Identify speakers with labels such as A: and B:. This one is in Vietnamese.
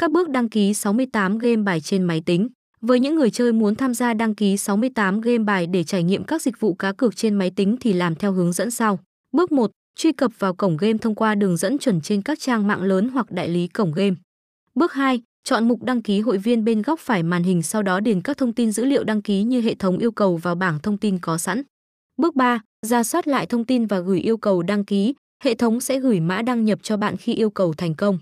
A: Các bước đăng ký 68 game bài trên máy tính. Với những người chơi muốn tham gia đăng ký 68 game bài để trải nghiệm các dịch vụ cá cược trên máy tính thì làm theo hướng dẫn sau. Bước 1. Truy cập vào cổng game thông qua đường dẫn chuẩn trên các trang mạng lớn hoặc đại lý cổng game. Bước 2. Chọn mục đăng ký hội viên bên góc phải màn hình sau đó điền các thông tin dữ liệu đăng ký như hệ thống yêu cầu vào bảng thông tin có sẵn. Bước 3. Ra soát lại thông tin và gửi yêu cầu đăng ký, hệ thống sẽ gửi mã đăng nhập cho bạn khi yêu cầu thành công.